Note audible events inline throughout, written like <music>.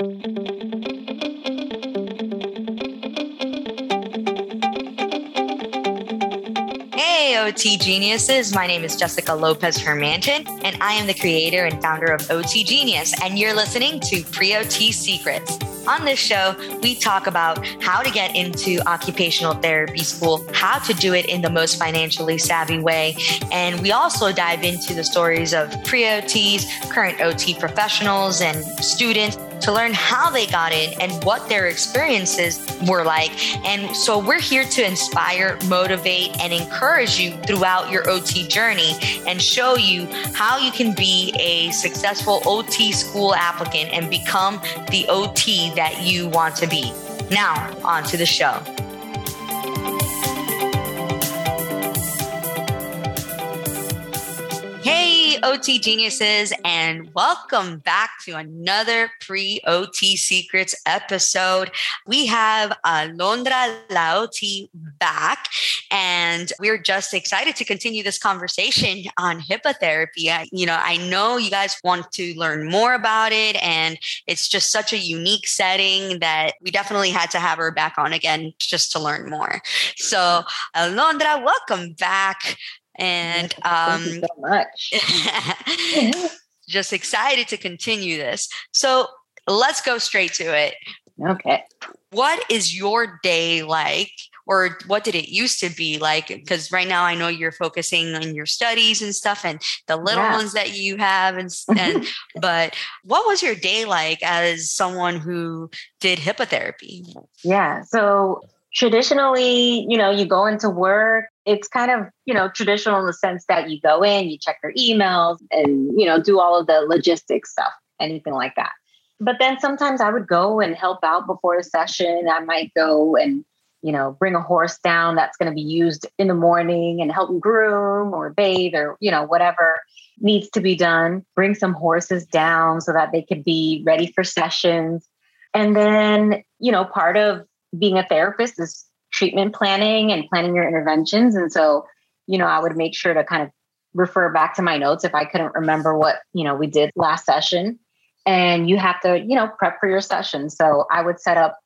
Hey, OT geniuses. My name is Jesica Lopez Hermanton, and I am the creator and founder of OT Genius. And you're listening to Pre OT Secrets. On this show, we talk about how to get into occupational therapy school, how to do it in the most financially savvy way. And we also dive into the stories of pre OTs, current OT professionals, and students to learn how they got in and what their experiences were like. And so we're here to inspire, motivate, and encourage you throughout your OT journey and show you how you can be a successful OT school applicant and become the OT that you want to be. Now, on to the show. OT geniuses, and welcome back to another pre OT Secrets episode. We have Alondra La OT back, and we're just excited to continue this conversation on hippotherapy. I, you know, I know you guys want to learn more about it, and it's just such a unique setting that we definitely had to have her back on again just to learn more. So, Alondra, welcome back. And um, Thank you so much. <laughs> just excited to continue this. So let's go straight to it. Okay. What is your day like? Or what did it used to be like? Because right now I know you're focusing on your studies and stuff, and the little Yeah. ones that you have, and, and <laughs> but what was your day like as someone who did hippotherapy? Yeah. So traditionally, you know, you go into work. It's kind of, you know, traditional in the sense that you go in, you check your emails and, you know, do all of the logistics stuff, anything like that. But then sometimes I would go and help out before a session. I might go and, you know, bring a horse down that's going to be used in the morning and help groom or bathe or, you know, whatever needs to be done. Bring some horses down so that they could be ready for sessions. And then, you know, part of being a therapist is treatment planning and planning your interventions. And so, you know, I would make sure to kind of refer back to my notes if I couldn't remember what, you know, we did last session. And you have to, you know, prep for your session. So I would set up,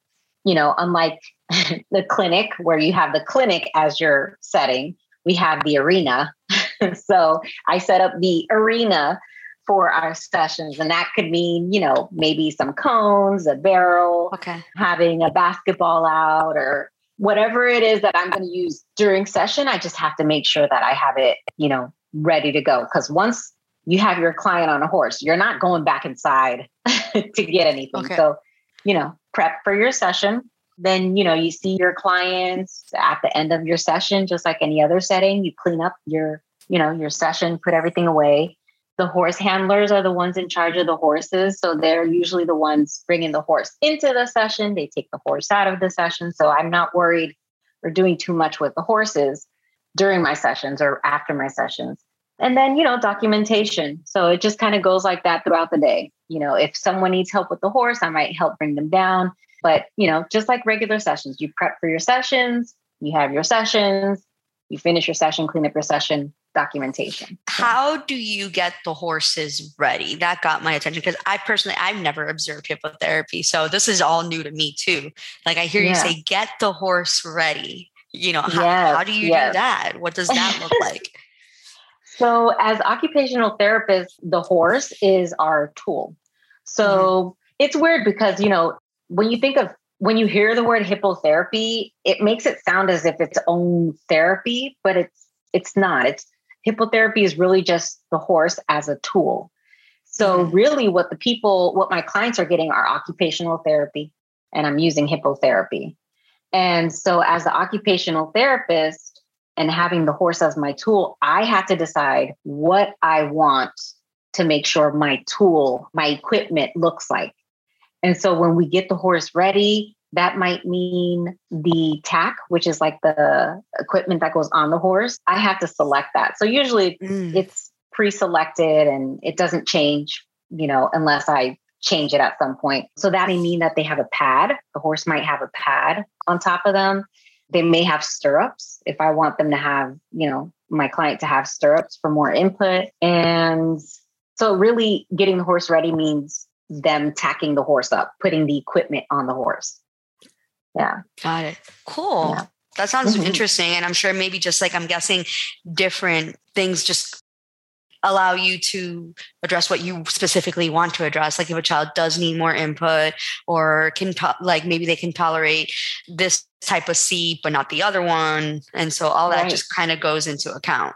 you know, unlike <laughs> the clinic where you have the clinic as your setting, we have the arena. <laughs> so I set up the arena for our sessions. And that could mean, you know, maybe some cones, a barrel, Okay. having a basketball out or whatever it is that I'm going to use during session, I just have to make sure that I have it, you know, ready to go. Because once you have your client on a horse, you're not going back inside <laughs> to get anything. Okay. So, you know, prep for your session. Then, you know, you see your clients at the end of your session, just like any other setting, you clean up your, you know, your session, put everything away the horse handlers are the ones in charge of the horses. So they're usually the ones bringing the horse into the session. They take the horse out of the session. So I'm not worried or doing too much with the horses during my sessions or after my sessions. And then, you know, documentation. So it just kind of goes like that throughout the day. You know, if someone needs help with the horse, I might help bring them down. But, you know, just like regular sessions, you prep for your sessions, you have your sessions, you finish your session, clean up your session, documentation. How do you get the horses ready? That got my attention because I personally, I've never observed hippotherapy. So this is all new to me too. Like I hear you say, get the horse ready. You know, how, Yes, how do you yes. do that? What does that look <laughs> like? So, as occupational therapists, the horse is our tool. So, mm-hmm. it's weird because, you know, when you think of when you hear the word hippotherapy, it makes it sound as if its own therapy, but it's it's not. It's hippotherapy is really just the horse as a tool. So, Mhm. really what the people, what my clients are getting are occupational therapy, and I'm using hippotherapy. And so, as the occupational therapist, and having the horse as my tool, I have to decide what I want to make sure my tool, my equipment looks like. And so when we get the horse ready, that might mean the tack, which is like the equipment that goes on the horse. I have to select that. So usually Mm. it's pre-selected and it doesn't change, you know, unless I change it at some point. So that may mean that they have a pad. The horse might have a pad on top of them. They may have stirrups if I want them to have, you know, my client to have stirrups for more input. And so really getting the horse ready means them tacking the horse up, putting the equipment on the horse. Yeah. Got it. Cool. Yeah. That sounds mm-hmm. interesting. And I'm sure maybe just like I'm guessing different things just allow you to address what you specifically want to address like if a child does need more input or can to- like maybe they can tolerate this type of seat but not the other one and so all that just kind of goes into account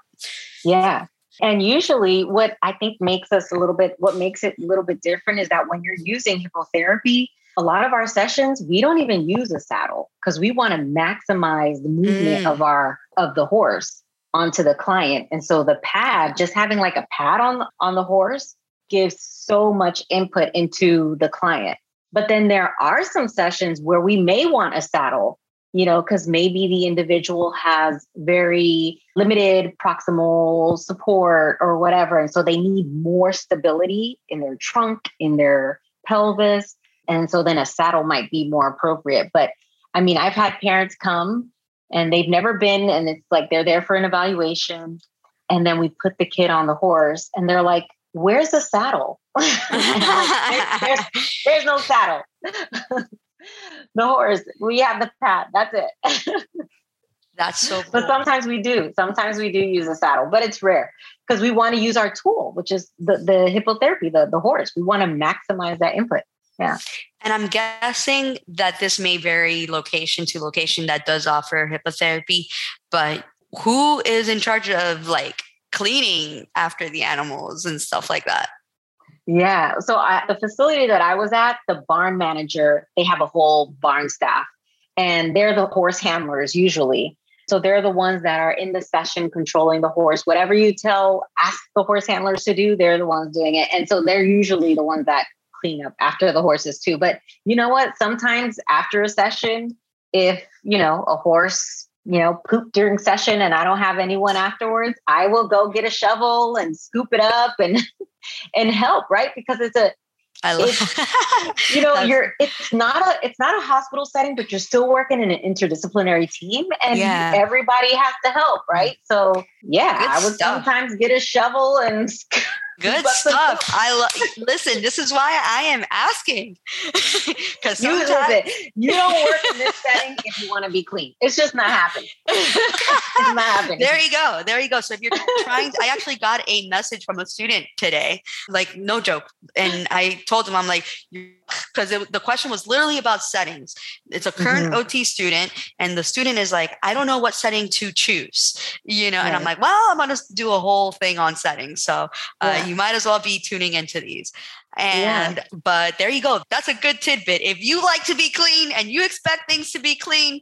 yeah and usually what i think makes us a little bit what makes it a little bit different is that when you're using hippotherapy a lot of our sessions we don't even use a saddle because we want to maximize the movement mm. of our of the horse onto the client. And so the pad, just having like a pad on on the horse gives so much input into the client. But then there are some sessions where we may want a saddle, you know, because maybe the individual has very limited proximal support or whatever. And so they need more stability in their trunk, in their pelvis. And so then a saddle might be more appropriate. But I mean, I've had parents come and they've never been and it's like they're there for an evaluation and then we put the kid on the horse and they're like where's the saddle <laughs> there's, there's, no saddle <laughs> the horse we have the pad that's it <laughs> that's so cool. but sometimes we do sometimes we do use a saddle but it's rare because we want to use our tool which is the, the hippotherapy the, the horse we want to maximize that input yeah. And I'm guessing that this may vary location to location that does offer hippotherapy, but who is in charge of like cleaning after the animals and stuff like that? Yeah. So I, the facility that I was at, the barn manager, they have a whole barn staff and they're the horse handlers usually. So they're the ones that are in the session controlling the horse. Whatever you tell, ask the horse handlers to do, they're the ones doing it. And so they're usually the ones that clean up after the horses too. But you know what? Sometimes after a session, if you know a horse, you know, pooped during session and I don't have anyone afterwards, I will go get a shovel and scoop it up and <laughs> and help, right? Because it's a I love <laughs> <laughs> you know you're it's not a it's not a hospital setting but you're still working in an interdisciplinary team and yeah. everybody has to help right so yeah Good I would stuff. sometimes get a shovel and Good stuff. I lo- listen. This is why I am asking <laughs> because sometimes you don't work in this setting if you want to be clean. It's just not happening. it's not happening. There you go. There you go. So if you're trying, to, I actually got a message from a student today, like no joke, and I told him I'm like because the question was literally about settings. It's a current mm-hmm. OT student, and the student is like, I don't know what setting to choose, you know. Right. And I'm like, well, I'm gonna do a whole thing on settings, so uh, yeah. you might as well be tuning into these. And yeah. but there you go. That's a good tidbit. If you like to be clean and you expect things to be clean,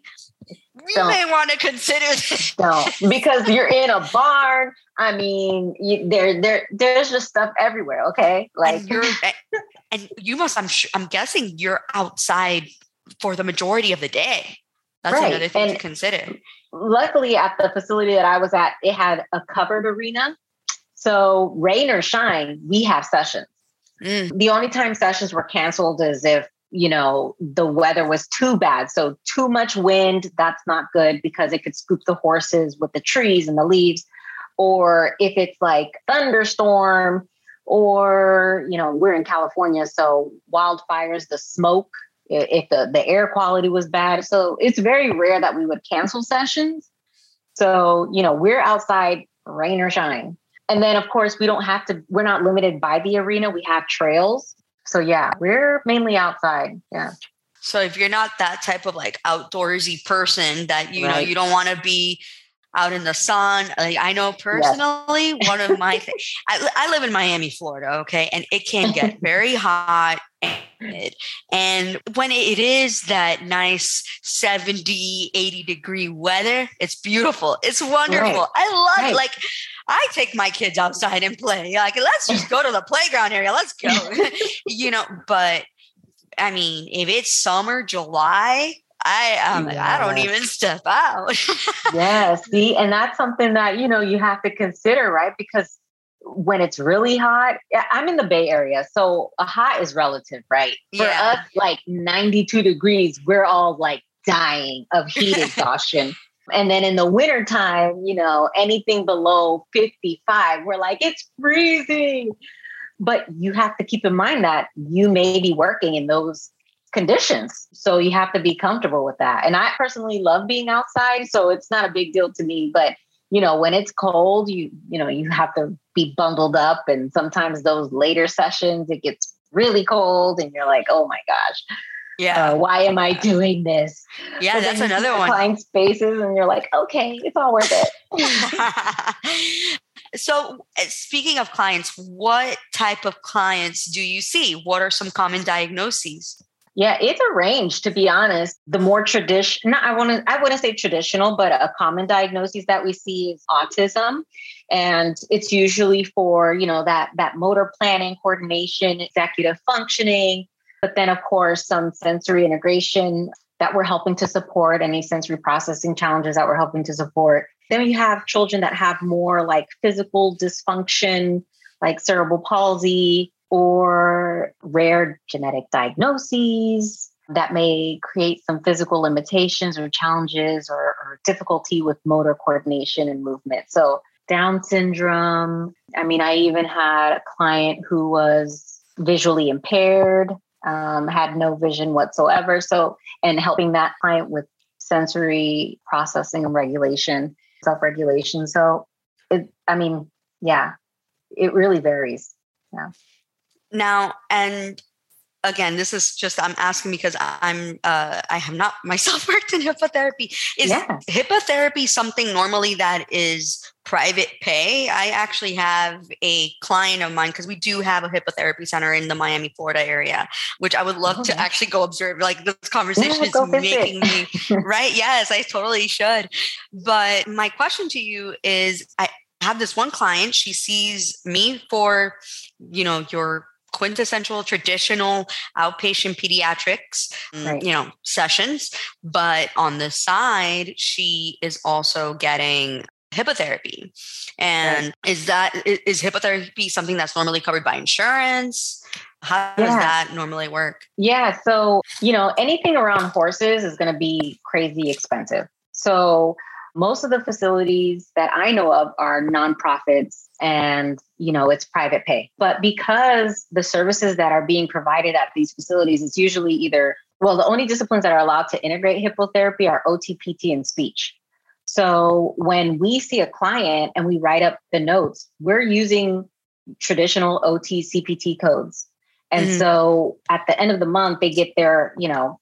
you may want to consider <laughs> this. Because you're in a barn. I mean, you, there, there, there's just stuff everywhere. Okay, like and you're, and you must. I'm, sure, I'm guessing you're outside for the majority of the day. That's right. another thing and to consider. Luckily, at the facility that I was at, it had a covered arena. So rain or shine, we have sessions. Mm. The only time sessions were canceled is if you know, the weather was too bad. So, too much wind, that's not good because it could scoop the horses with the trees and the leaves. Or if it's like thunderstorm, or, you know, we're in California, so wildfires, the smoke, if the, the air quality was bad. So, it's very rare that we would cancel sessions. So, you know, we're outside rain or shine. And then, of course, we don't have to, we're not limited by the arena. We have trails so yeah, we're mainly outside. Yeah. So if you're not that type of like outdoorsy person that you right. know you don't want to be out in the sun. Like I know personally, one of my things. <laughs> I, I live in Miami, Florida. Okay, and it can get <laughs> very hot. And, and when it is that nice 70, 80 degree weather, it's beautiful. It's wonderful. Right. I love right. like I take my kids outside and play. Like, let's just go to the playground area. Let's go. <laughs> you know, but I mean, if it's summer, July, I um, yes. I don't even step out. <laughs> yeah, see, and that's something that you know you have to consider, right? Because when it's really hot, I'm in the Bay Area, so a hot is relative, right? For yeah. us, like 92 degrees, we're all like dying of heat <laughs> exhaustion. And then in the wintertime, you know, anything below 55, we're like, it's freezing. but you have to keep in mind that you may be working in those conditions. So you have to be comfortable with that. And I personally love being outside, so it's not a big deal to me, but you know, when it's cold, you you know, you have to be bundled up and sometimes those later sessions it gets really cold and you're like, "Oh my gosh." Yeah. Uh, why am I doing this? Yeah, but that's another one. Client spaces, and you're like, okay, it's all worth it. <laughs> so, eh, speaking of clients, what type of clients do you see? What are some common diagnoses? Yeah, it's a range to be honest. The more traditional, I want to, I wouldn't say traditional, but a common diagnosis that we see is autism, and it's usually for you know that that motor planning, coordination, executive functioning, but then, of course, some sensory integration that we're helping to support, any sensory processing challenges that we're helping to support. Then you have children that have more like physical dysfunction, like cerebral palsy or rare genetic diagnoses that may create some physical limitations or challenges or, or difficulty with motor coordination and movement. So, Down syndrome. I mean, I even had a client who was visually impaired um, had no vision whatsoever. So, and helping that client with sensory processing and regulation, self regulation. So, it, I mean, yeah, it really varies. Yeah. Now, and again, this is just I'm asking because I'm uh, I have not <laughs> myself worked in hippotherapy. Is yeah. hippotherapy something normally that is private pay? I actually have a client of mine because we do have a hippotherapy center in the Miami, Florida area, which I would love oh, to actually go observe. Like this conversation yeah, is making me <laughs> right. Yes, I totally should. But my question to you is, I have this one client. She sees me for you know your quintessential traditional outpatient pediatrics right. you know sessions but on the side she is also getting hippotherapy and right. is that is hippotherapy something that's normally covered by insurance how yeah. does that normally work yeah so you know anything around horses is going to be crazy expensive so most of the facilities that I know of are nonprofits and you know it's private pay. But because the services that are being provided at these facilities it's usually either well the only disciplines that are allowed to integrate hippotherapy are otpt and speech. So when we see a client and we write up the notes we're using traditional ot cpt codes. And mm-hmm. so at the end of the month they get their you know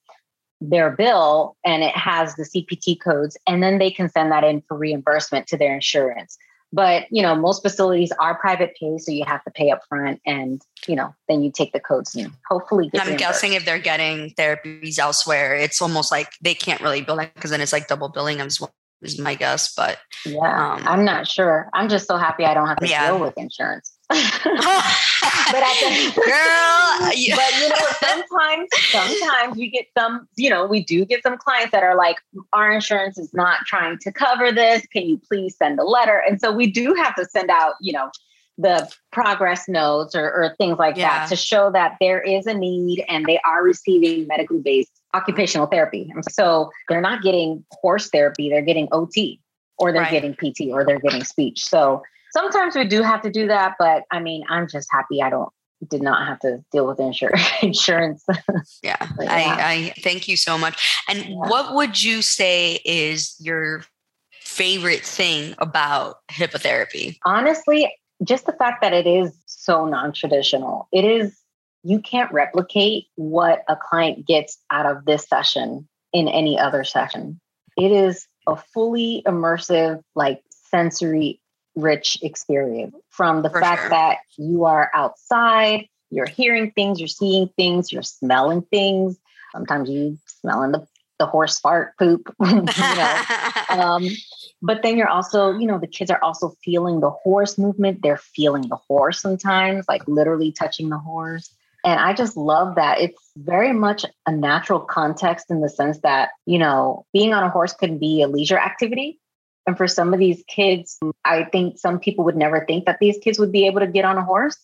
their bill and it has the cpt codes and then they can send that in for reimbursement to their insurance but you know, most facilities are private pay, so you have to pay up front and you know, then you take the codes and hopefully I'm guessing if they're getting therapies elsewhere, it's almost like they can't really bill it because then it's like double billing as well is my guess. But yeah, um, I'm not sure. I'm just so happy I don't have to yeah. deal with insurance. <laughs> <laughs> but I <laughs> girl, yeah. but you know, sometimes, sometimes we get some, you know, we do get some clients that are like, our insurance is not trying to cover this. Can you please send a letter? And so we do have to send out, you know, the progress notes or, or things like yeah. that to show that there is a need and they are receiving medically based occupational therapy. So they're not getting horse therapy, they're getting OT or they're right. getting PT or they're getting speech. So sometimes we do have to do that, but I mean, I'm just happy I don't did not have to deal with insur- <laughs> insurance. yeah, <laughs> yeah. I, I, thank you so much. And yeah. what would you say is your favorite thing about hippotherapy? Honestly, just the fact that it is so non-traditional. It is you can't replicate what a client gets out of this session in any other session. It is a fully immersive, like sensory rich experience from the For fact sure. that you are outside, you're hearing things, you're seeing things, you're smelling things. Sometimes you smelling the, the horse fart poop. <laughs> you know? <laughs> um, but then you're also, you know, the kids are also feeling the horse movement. They're feeling the horse sometimes, like literally touching the horse. And I just love that. It's very much a natural context in the sense that, you know, being on a horse can be a leisure activity. And for some of these kids, I think some people would never think that these kids would be able to get on a horse,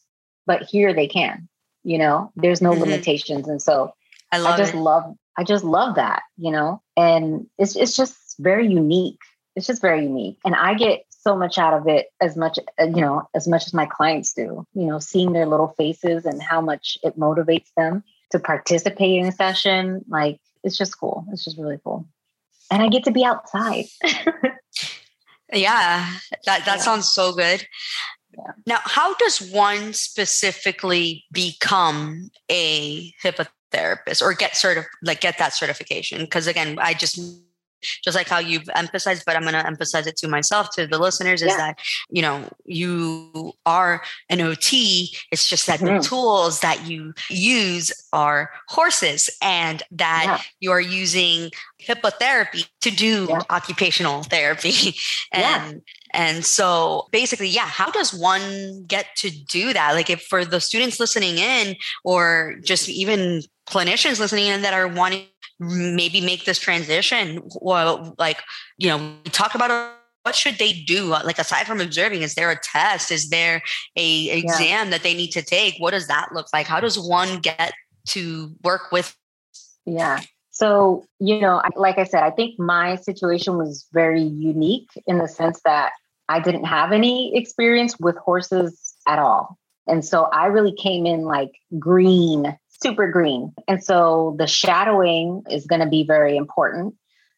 but here they can. You know, there's no mm-hmm. limitations. And so I, I just it. love I just love that, you know, and it's it's just very unique. It's just very unique. And I get so much out of it as much uh, you know as much as my clients do you know seeing their little faces and how much it motivates them to participate in a session like it's just cool it's just really cool and i get to be outside <laughs> yeah that that yeah. sounds so good yeah. Now, how does one specifically become a hippotherapist or get sort of like get that certification? Because again, I just just like how you've emphasized, but I'm going to emphasize it to myself, to the listeners, is yeah. that, you know, you are an OT. It's just that mm-hmm. the tools that you use are horses and that yeah. you are using hippotherapy to do yeah. occupational therapy. <laughs> and and so basically, yeah, how does one get to do that? Like if for the students listening in or just even clinicians listening in that are wanting maybe make this transition. Well like you know we talk about what should they do? Like aside from observing is there a test? Is there a exam yeah. that they need to take? What does that look like? How does one get to work with yeah. So you know like i said i think my situation was very unique in the sense that i didn't have any experience with horses at all. And so i really came in like green super green. And so the shadowing is going to be very important.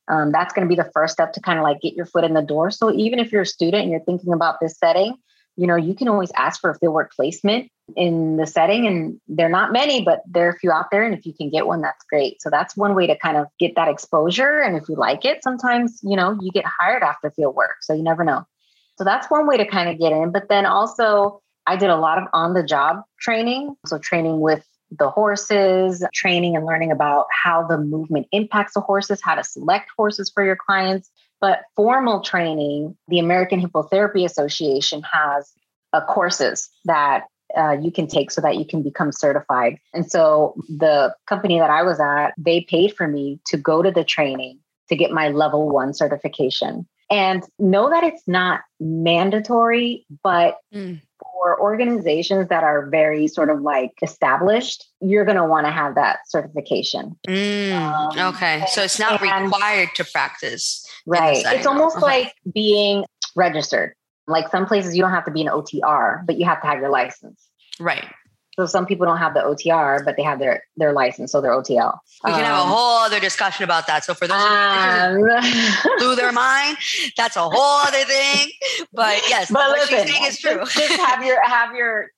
Um, that's going to be the first step to kind of like get your foot in the door. So even if you're a student and you're thinking about this setting, you know, you can always ask for a fieldwork placement in the setting. And there are not many, but there are a few out there. And if you can get one, that's great. So that's one way to kind of get that exposure. And if you like it, sometimes, you know, you get hired after fieldwork. So you never know. So that's one way to kind of get in. But then also, I did a lot of on the job training. So training with the horses, training and learning about how the movement impacts the horses, how to select horses for your clients. But formal training, the American Hippotherapy Association has uh, courses that uh, you can take so that you can become certified. And so the company that I was at, they paid for me to go to the training to get my level one certification. And know that it's not mandatory, but mm for organizations that are very sort of like established, you're going to want to have that certification. Mm, um, okay. so it's not and, required to practice. Right. It's almost okay. like being registered. Like some places you don't have to be an OTR, but you have to have your license. Right. So some people don't have the OTR, but they have their their license, so they're OTL. We can um, have a um, whole other discussion about that. So for those um, who <laughs> blew their mind, that's a whole other thing. But yes, but what listen, she's saying is true. Just, just have your have your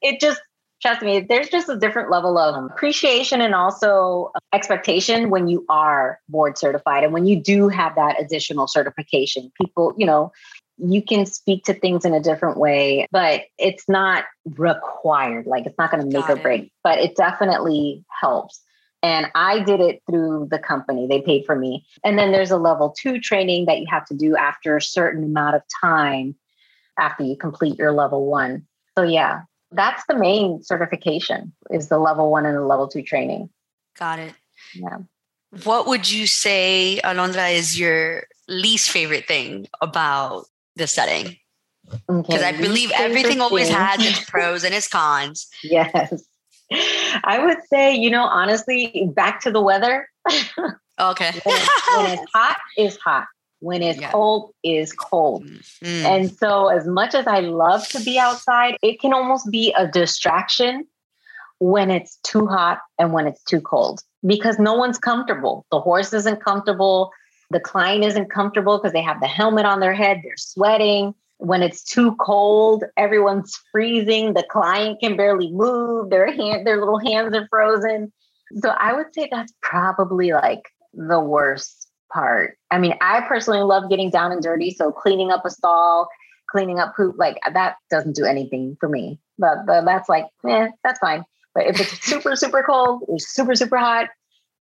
it just trust me. There's just a different level of appreciation and also expectation when you are board certified and when you do have that additional certification. People, you know, you can speak to things in a different way, but it's not required. Like it's not going to make Got or break, but it definitely helps. And I did it through the company. They paid for me. And then there's a level two training that you have to do after a certain amount of time after you complete your level one. So yeah, that's the main certification is the level one and the level two training. Got it. Yeah. What would you say, Alondra, is your least favorite thing about the setting because okay. I believe everything always has its <laughs> pros and its cons. Yes. I would say, you know, honestly, back to the weather. Okay. <laughs> when, it's, when, it's, <laughs> hot, is hot. When it's yeah. cold, is cold. Mm. And so, as much as I love to be outside, it can almost be a distraction when it's too hot and when it's too cold because no one's comfortable. The horse isn't comfortable. The client isn't comfortable because they have the helmet on their head, they're sweating. When it's too cold, everyone's freezing. The client can barely move. Their hand, their little hands are frozen. So I would say that's probably like the worst part. I mean, I personally love getting down and dirty. So cleaning up a stall, cleaning up poop, like that doesn't do anything for me. But, but that's like, eh, that's fine. But if it's super, super cold or super, super hot,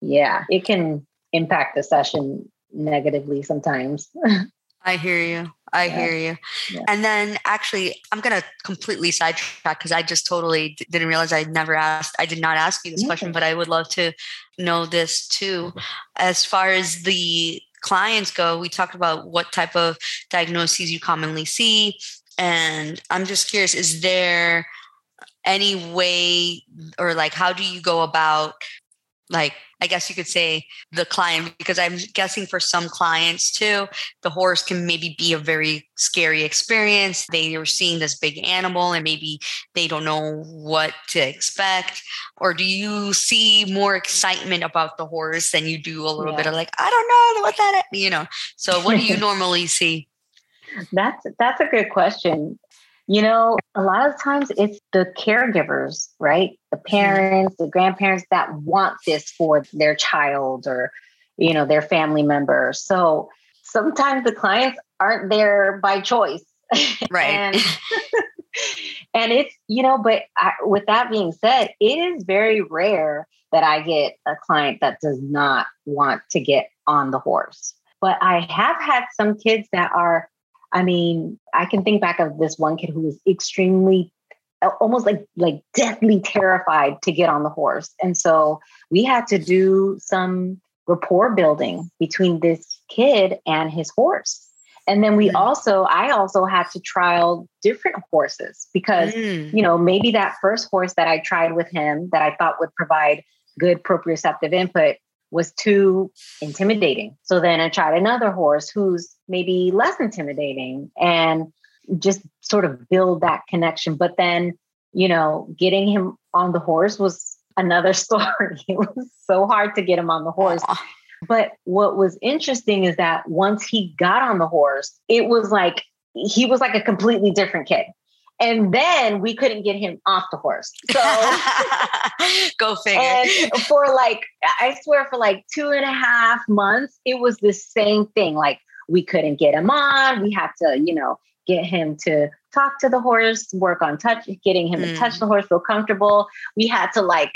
yeah, it can impact the session negatively sometimes. <laughs> I hear you. I yeah. hear you. Yeah. And then actually, I'm going to completely sidetrack because I just totally d- didn't realize I never asked, I did not ask you this yeah. question, but I would love to know this too. Mm-hmm. As far as the clients go, we talked about what type of diagnoses you commonly see. And I'm just curious, is there any way or like how do you go about like I guess you could say the client, because I'm guessing for some clients too, the horse can maybe be a very scary experience. They are seeing this big animal and maybe they don't know what to expect. Or do you see more excitement about the horse than you do a little yeah. bit of like, I don't know what that, is, you know? So what do you <laughs> normally see? That's that's a good question. You know, a lot of times it's the caregivers, right? The mm-hmm. parents, the grandparents that want this for their child or, you know, their family member. So sometimes the clients aren't there by choice. <laughs> Right. and, <laughs> <laughs> and it's, you know, but I, with that being said, it is very rare that I get a client that does not want to get on the horse. But I have had some kids that are I mean, I can think back of this one kid who was extremely almost like like deathly terrified to get on the horse. And so we had to do some rapport building between this kid and his horse. And then we mm. also, I also had to trial different horses because, mm. you know, maybe that first horse that I tried with him that I thought would provide good proprioceptive input was too intimidating. So then I tried another horse who's maybe less intimidating and just sort of build that connection. But then, you know, getting him on the horse was another <laughs> story. it was so hard to get him on the horse. But what was interesting is that once he got on the horse, it was like he was like a completely different kid. And then we couldn't get him off the horse. So <laughs> <laughs> <laughs> go figure. And for like, I swear, for like two and a half months, it was the same thing. Like we couldn't get him on. We had to, you know, get him to talk to the horse, work on touch, getting him mm. to touch the horse, feel comfortable. We had to like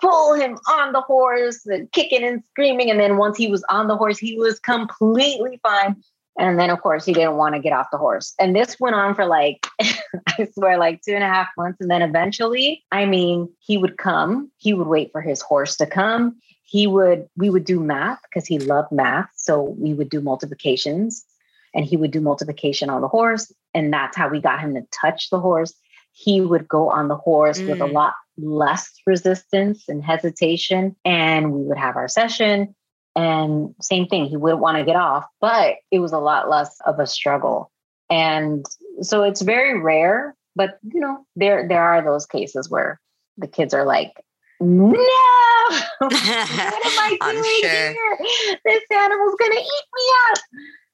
pull him on the horse and kicking and screaming. And then once he was on the horse, he was completely fine. And then, of course, he didn't want to get off the horse. And this went on for like, <laughs> I swear, like two and a half months. And then eventually, I mean, he would come, he would wait for his horse to come. He would, we would do math because he loved math. So we would do multiplications and he would do multiplication on the horse. And that's how we got him to touch the horse. He would go on the horse mm. with a mm. lot less resistance and hesitation. And we would have our session and same thing, he wouldn't want to get off, but it was a lot less of a struggle. And so it's very rare, but you know, there there are those cases where the kids are like, no, <laughs> what am I <laughs> doing sure. here? This animal's gonna eat me up.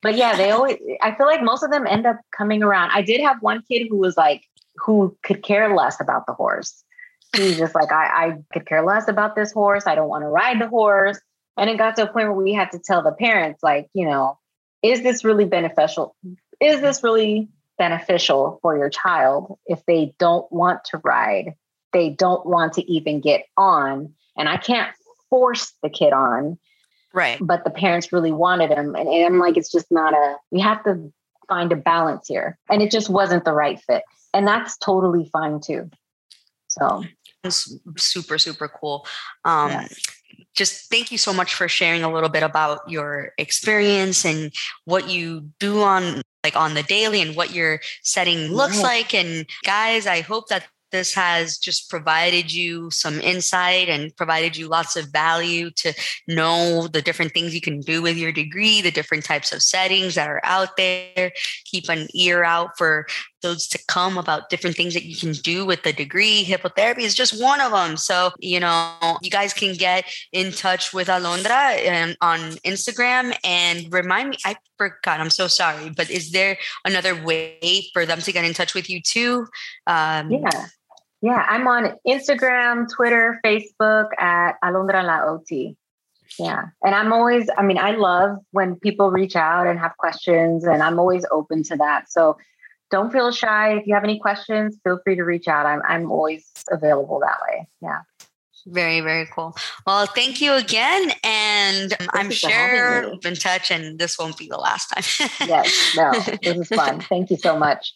But yeah, they always I feel like most of them end up coming around. I did have one kid who was like, who could care less about the horse. He's just like, I, I could care less about this horse. I don't want to ride the horse. And it got to a point where we had to tell the parents, like, you know, is this really beneficial? Is this really beneficial for your child if they don't want to ride? They don't want to even get on. And I can't force the kid on. Right. But the parents really wanted him. And, and I'm like, it's just not a, we have to find a balance here. And it just wasn't the right fit. And that's totally fine too. So it's super, super cool. Um, yeah just thank you so much for sharing a little bit about your experience and what you do on like on the daily and what your setting looks like and guys i hope that this has just provided you some insight and provided you lots of value to know the different things you can do with your degree, the different types of settings that are out there. Keep an ear out for those to come about different things that you can do with the degree. Hippotherapy is just one of them. So, you know, you guys can get in touch with Alondra and, on Instagram and remind me, I forgot, I'm so sorry, but is there another way for them to get in touch with you too? Um, yeah. Yeah, I'm on Instagram, Twitter, Facebook at Alondra La OT. Yeah. And I'm always, I mean, I love when people reach out and have questions, and I'm always open to that. So don't feel shy. If you have any questions, feel free to reach out. I'm, I'm always available that way. Yeah. Very, very cool. Well, thank you again. And I'm sure we've in touch, and this won't be the last time. yes, no, this is <laughs> fun. Thank you so much.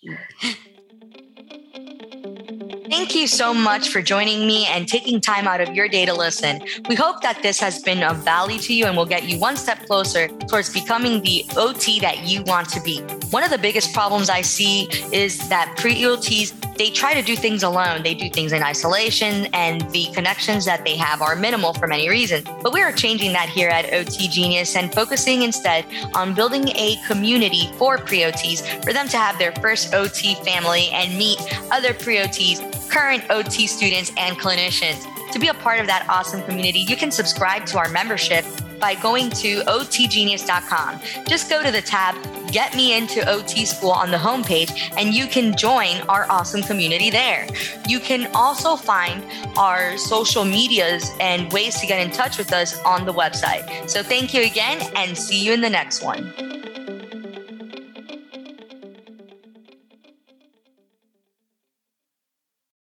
Thank you so much for joining me and taking time out of your day to listen. We hope that this has been of value to you and will get you one step closer towards becoming the OT that you want to be. One of the biggest problems I see is that pre EOTs they try to do things alone. They do things in isolation, and the connections that they have are minimal for many reasons. But we are changing that here at OT Genius and focusing instead on building a community for pre OTs for them to have their first OT family and meet other pre OTs, current OT students, and clinicians. To be a part of that awesome community, you can subscribe to our membership by going to otgenius.com. Just go to the tab Get Me Into OT School on the homepage, and you can join our awesome community there. You can also find our social medias and ways to get in touch with us on the website. So thank you again, and see you in the next one.